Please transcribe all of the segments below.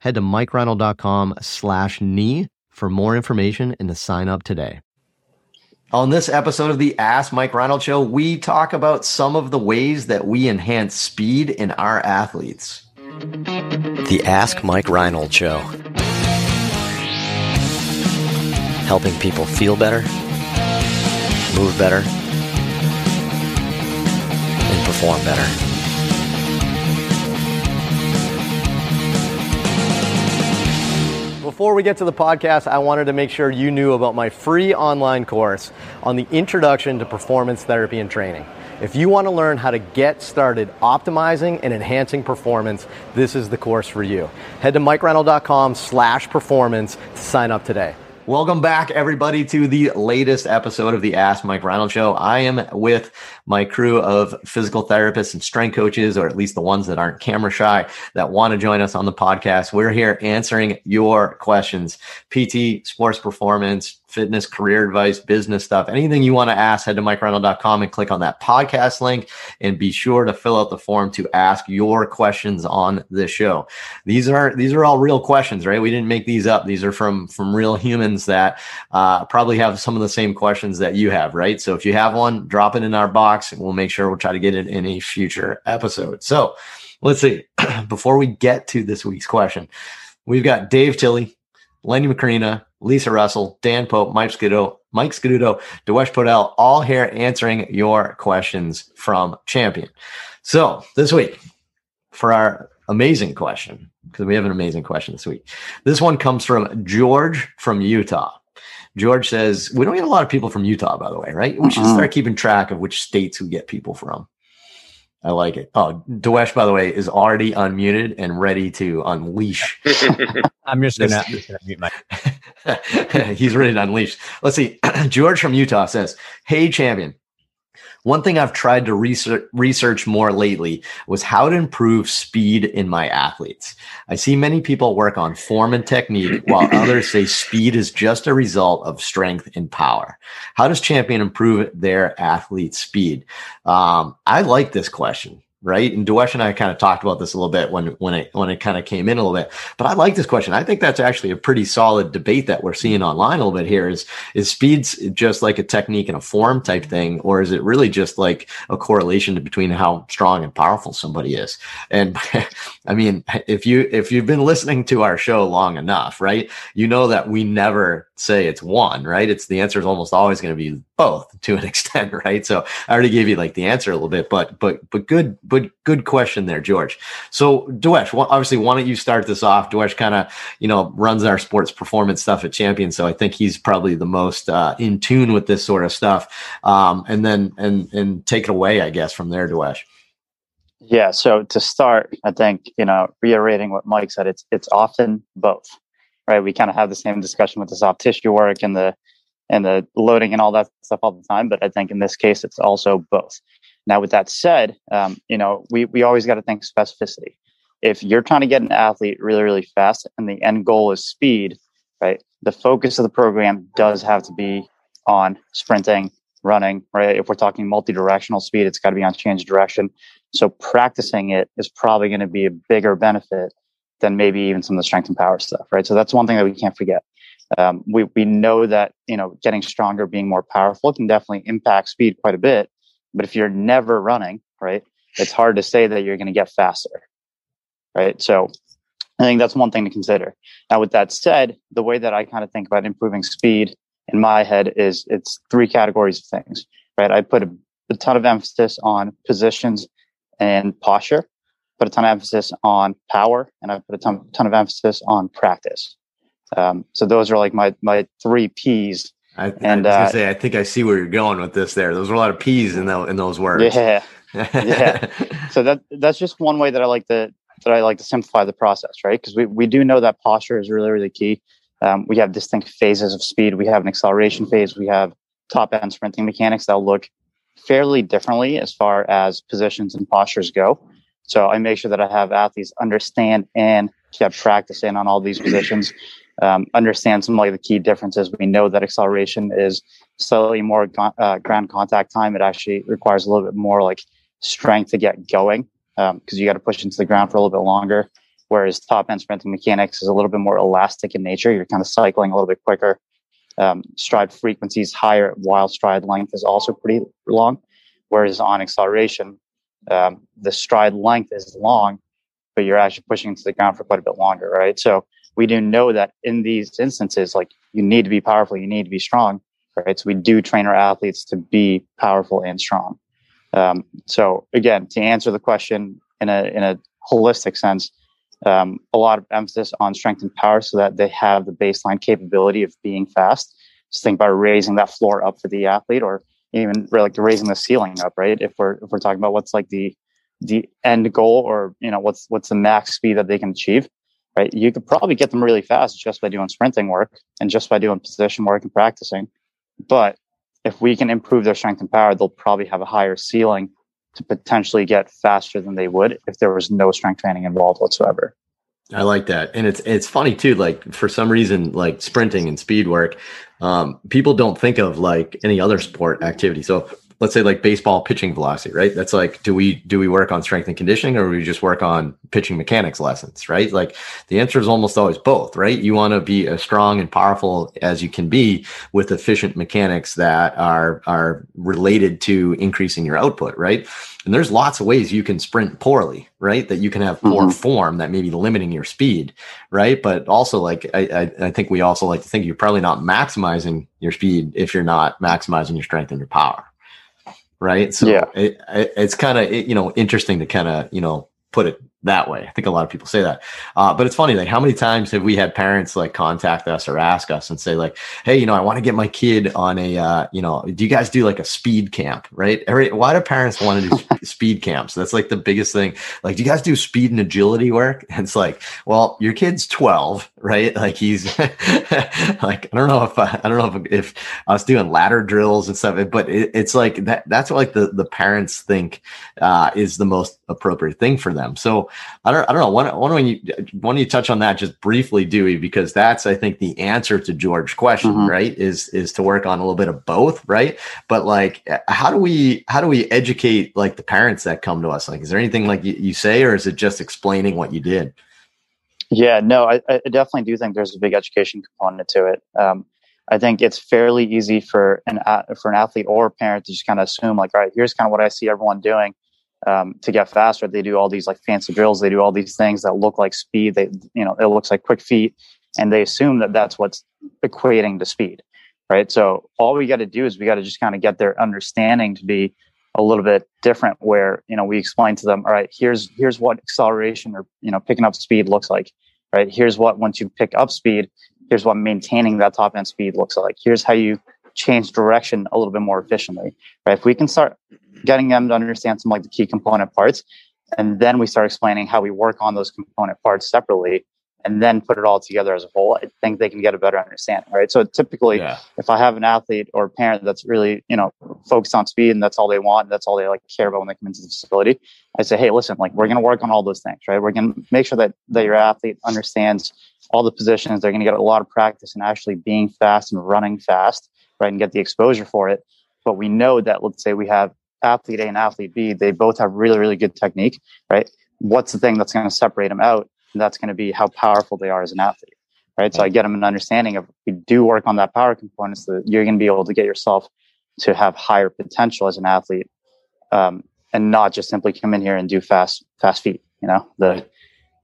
Head to mikereinold.com slash knee for more information and to sign up today. On this episode of the Ask Mike Reinold Show, we talk about some of the ways that we enhance speed in our athletes. The Ask Mike Reinold Show. Helping people feel better, move better, and perform better. Before we get to the podcast, I wanted to make sure you knew about my free online course on the introduction to performance therapy and training. If you want to learn how to get started optimizing and enhancing performance, this is the course for you. Head to mikereinold.com slash performance to sign up today. Welcome back, everybody, to the latest episode of the Ask Mike Reinold Show. I am with my crew of physical therapists and strength coaches, or at least the ones that aren't camera shy, that want to join us on the podcast. We're here answering your questions PT, sports performance, fitness, career advice, business stuff, anything you want to ask, head to mikereinold.com and click on that podcast link and be sure to fill out the form to ask your questions on the show. These are these are all real questions, right? We didn't make these up. These are from from real humans that uh, probably have some of the same questions that you have, right? So if you have one, drop it in our box and we'll make sure we'll try to get it in a future episode. So let's see. Before we get to this week's question, we've got Dave Tilley, Lenny Macrina, Lisa Russell, Dan Pope, Mike Scudo, Mike Scuduto, Dewesh Podell, all here answering your questions from Champion. So this week, for our amazing question, because we have an amazing question this week. This one comes from George from Utah. George says, We don't get a lot of people from Utah, by the way, right? We should mm-hmm. start keeping track of which states we get people from. I like it. Oh, Dewesh, by the way, is already unmuted and ready to unleash. I'm just gonna, I'm just gonna mute my. He's ready to unleash. Let's see. George from Utah says, "Hey, champion. One thing I've tried to research, research more lately was how to improve speed in my athletes. I see many people work on form and technique, while others say speed is just a result of strength and power. How does champion improve their athlete speed? Um, I like this question right? And Dewesh and I kind of talked about this a little bit when when it when it kind of came in a little bit. But I like this question. I think that's actually a pretty solid debate that we're seeing online a little bit here. Is is speeds just like a technique and a form type thing, or is it really just like a correlation between how strong and powerful somebody is? And I mean, if you if you've been listening to our show long enough, right, you know that we never say it's one, right? It's the answer is almost always going to be both to an extent, right? So I already gave you like the answer a little bit, but but but good but good question there, George. So Dewesh, obviously, why don't you start this off? Dewesh kind of you know runs our sports performance stuff at Champion, so I think he's probably the most uh, in tune with this sort of stuff. Um, and then and and take it away, I guess, from there, Dewesh. Yeah. So to start, I think you know reiterating what Mike said, it's it's often both right? We kind of have the same discussion with the soft tissue work and the and the loading and all that stuff all the time. But I think in this case, it's also both. Now, with that said, um, you know, we we always got to think specificity. If you're trying to get an athlete really, really fast, and the end goal is speed, right? The focus of the program does have to be on sprinting, running, right? If we're talking multi-directional speed, it's got to be on change direction. So practicing it is probably going to be a bigger benefit than maybe even some of the strength and power stuff, right? So that's one thing that we can't forget. Um, we we know that you know getting stronger, being more powerful can definitely impact speed quite a bit. But if you're never running, right, it's hard to say that you're going to get faster, right? So I think that's one thing to consider. Now, with that said, the way that I kind of think about improving speed in my head is it's three categories of things, right? I put a, a ton of emphasis on positions and posture put a ton of emphasis on power and I put a ton, ton of emphasis on practice. Um, so those are like my my three P's. I, and I, uh, say, I think I see where you're going with this. There, those are a lot of P's in, the, in those words. Yeah, yeah. So that that's just one way that I like to that I like to simplify the process, right? Because we, we do know that posture is really, really key. Um, we have distinct phases of speed. We have an acceleration phase. We have top end sprinting mechanics that look fairly differently as far as positions and postures go. So I make sure that I have athletes understand and get practice in on all these positions, um, understand some like the key differences. We know that acceleration is slightly more uh, ground contact time. It actually requires a little bit more like strength to get going because um, you got to push into the ground for a little bit longer. Whereas top end sprinting mechanics is a little bit more elastic in nature. You're kind of cycling a little bit quicker. Um, stride frequency is higher while stride length is also pretty long. Whereas on acceleration, um, the stride length is long, but you're actually pushing into the ground for quite a bit longer, right? So we do know that in these instances, like you need to be powerful, you need to be strong, right? So we do train our athletes to be powerful and strong. Um, so again, to answer the question in a in a holistic sense, um, a lot of emphasis on strength and power so that they have the baseline capability of being fast. Just think about raising that floor up for the athlete, or even like raising the ceiling up, right? If we're if we're talking about what's like the the end goal, or you know what's what's the max speed that they can achieve, right? You could probably get them really fast just by doing sprinting work and just by doing position work and practicing. But if we can improve their strength and power, they'll probably have a higher ceiling to potentially get faster than they would if there was no strength training involved whatsoever. I like that. And it's it's funny too, like for some reason, like sprinting and speed work, um, people don't think of like any other sport activity. So let's say like baseball pitching velocity, right? That's like, do we do we work on strength and conditioning or do we just work on pitching mechanics lessons, right? Like the answer is almost always both, right? You want to be as strong and powerful as you can be with efficient mechanics that are are related to increasing your output, right? And there's lots of ways you can sprint poorly, right? That you can have poor mm-hmm. form that may be limiting your speed, right? But also, like I, I, I think we also like to think you're probably not maximizing your speed if you're not maximizing your strength and your power, right? So yeah. It, it, it's kind of you know interesting to kind of you know put it that way. I think a lot of people say that. Uh, but it's funny, like how many times have we had parents like contact us or ask us and say like, Hey, you know, I want to get my kid on a, uh, you know, do you guys do like a speed camp, right? Every, why do parents want to do speed camps? That's like the biggest thing. Like, do you guys do speed and agility work? And it's like, well, your kid's 12, right? Like he's like, I don't know if, I, I don't know if, if I was doing ladder drills and stuff, but it, it's like that, that's what like the, the parents think, uh, is the most appropriate thing for them. So, I don't, I don't know. Why, why don't you, why don't you touch on that just briefly, Dewey? Because that's, I think, the answer to George's question, mm-hmm. right? Is is to work on a little bit of both, right? But like, how do we, how do we educate like the parents that come to us? Like, is there anything like you, you say, or is it just explaining what you did? Yeah, no, I, I definitely do think there's a big education component to it. Um, I think it's fairly easy for an for an athlete or a parent to just kind of assume like, all right, here's kind of what I see everyone doing um, to get faster. They do all these like fancy drills. They do all these things that look like speed. They, you know, it looks like quick feet, and they assume that that's what's equating to speed, right? So all we got to do is we got to just kind of get their understanding to be a little bit different. Where you know we explain to them, all right, here's here's what acceleration or you know picking up speed looks like, right? Here's what once you pick up speed, here's what maintaining that top end speed looks like. Here's how you change direction a little bit more efficiently, right? If we can start getting them to understand some like the key component parts. And then we start explaining how we work on those component parts separately and then put it all together as a whole. I think they can get a better understanding, right? So typically, yeah. if I have an athlete or parent that's really, you know, focused on speed and that's all they want, and that's all they like care about when they come into the facility, I say, hey, listen, like we're going to work on all those things, right? We're going to make sure that that your athlete understands all the positions. They're going to get a lot of practice in actually being fast and running fast, right, and get the exposure for it. But we know that, let's say we have athlete A and athlete B, they both have really, really good technique, right? What's the thing that's going to separate them out? And that's going to be how powerful they are as an athlete, right? So I get them an understanding of we do work on that power component so that you're going to be able to get yourself to have higher potential as an athlete, um, and not just simply come in here and do fast, fast feet, you know, the,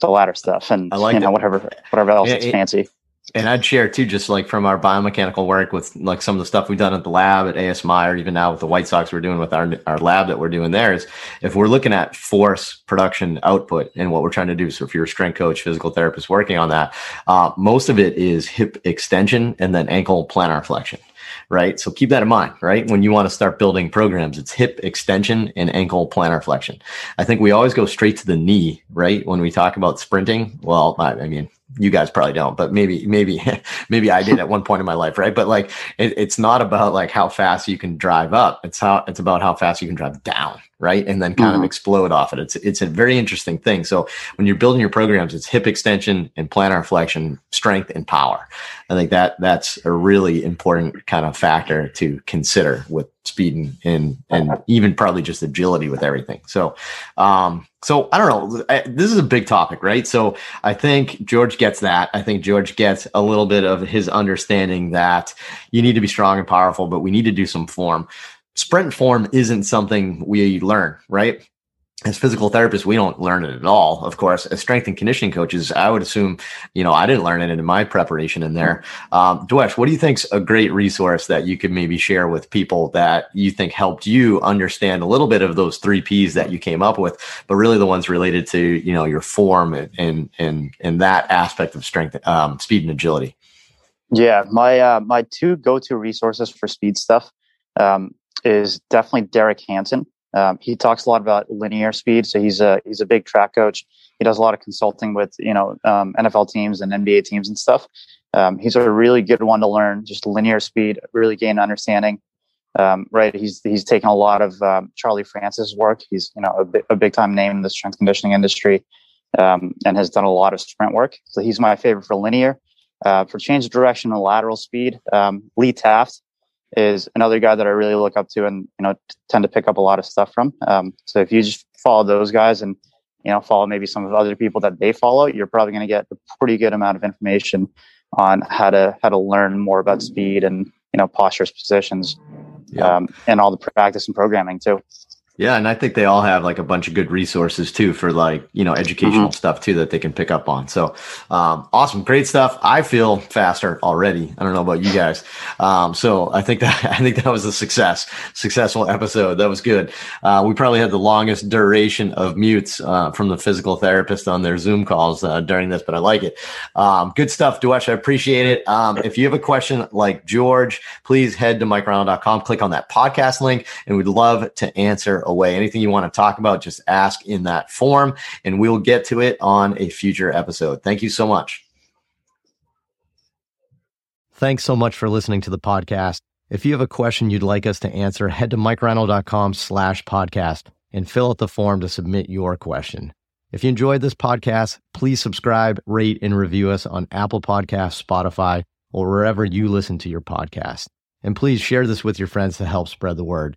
the ladder stuff and, I like you know, whatever, whatever else yeah, is it, fancy and I'd share too, just like from our biomechanical work with like some of the stuff we've done at the lab at ASMI, or even now with the White Sox, we're doing with our our lab that we're doing there is if we're looking at force production output and what we're trying to do. So if you're a strength coach, physical therapist working on that, uh, most of it is hip extension and then ankle plantar flexion right? So keep that in mind, right? When you want to start building programs, it's hip extension and ankle plantar flexion. I think we always go straight to the knee, right? When we talk about sprinting, well, I, I mean, you guys probably don't, but maybe, maybe, maybe I did at one point in my life, right? But like, it, it's not about like how fast you can drive up. It's how it's about how fast you can drive down, right? And then kind mm-hmm. of explode off it. It's it's a very interesting thing. So when you're building your programs, it's hip extension and plantar flexion, strength and power. I think that that's a really important kind of factor to consider with speed and and, and even probably just agility with everything. So, um, so I don't know. I, this is a big topic, right? So I think George gets that. I think George gets a little bit of his understanding that you need to be strong and powerful, but we need to do some form. Sprint form isn't something we learn, right? As physical therapists, we don't learn it at all. Of course, as strength and conditioning coaches, I would assume, you know, I didn't learn it in my preparation in there. Um, Dewesh, what do you think's a great resource that you could maybe share with people that you think helped you understand a little bit of those three P's that you came up with, but really the ones related to, you know, your form and, and, and, and that aspect of strength, um, speed and agility? Yeah. My, uh, my two go-to resources for speed stuff, um, is definitely Derek Hansen. Um, he talks a lot about linear speed. So he's a he's a big track coach. He does a lot of consulting with you know um, NFL teams and NBA teams and stuff. Um, he's a really good one to learn just linear speed, really gain understanding. Um, right, he's he's taken a lot of um, Charlie Francis work. He's you know a, a big time name in the strength conditioning industry, um, and has done a lot of sprint work. So he's my favorite for linear. Uh, for change of direction and lateral speed, Lee Taft is another guy that I really look up to and you know tend to pick up a lot of stuff from. Um, so if you just follow those guys and you know follow maybe some of the other people that they follow, you're probably going to get a pretty good amount of information on how to how to learn more about speed and you know postures, positions, yeah. um, and all the practice and programming too. Yeah, and I think they all have like a bunch of good resources too for like you know educational mm-hmm. stuff too that they can pick up on. So um, awesome, great stuff. I feel faster already. I don't know about you guys. Um, so I think that I think that was a success, successful episode. That was good. Uh, we probably had the longest duration of mutes uh, from the physical therapist on their Zoom calls uh, during this, but I like it. Um, good stuff, Dewesh. I appreciate it. Um, if you have a question like George, please head to mikereinold.com, click on that podcast link, and we'd love to answer away. Anything you want to talk about, just ask in that form, and we'll get to it on a future episode. Thank you so much. Thanks so much for listening to the podcast. If you have a question you'd like us to answer, head to mikereinold.com slash podcast and fill out the form to submit your question. If you enjoyed this podcast, please subscribe, rate, and review us on Apple Podcasts, Spotify, or wherever you listen to your podcast. And please share this with your friends to help spread the word.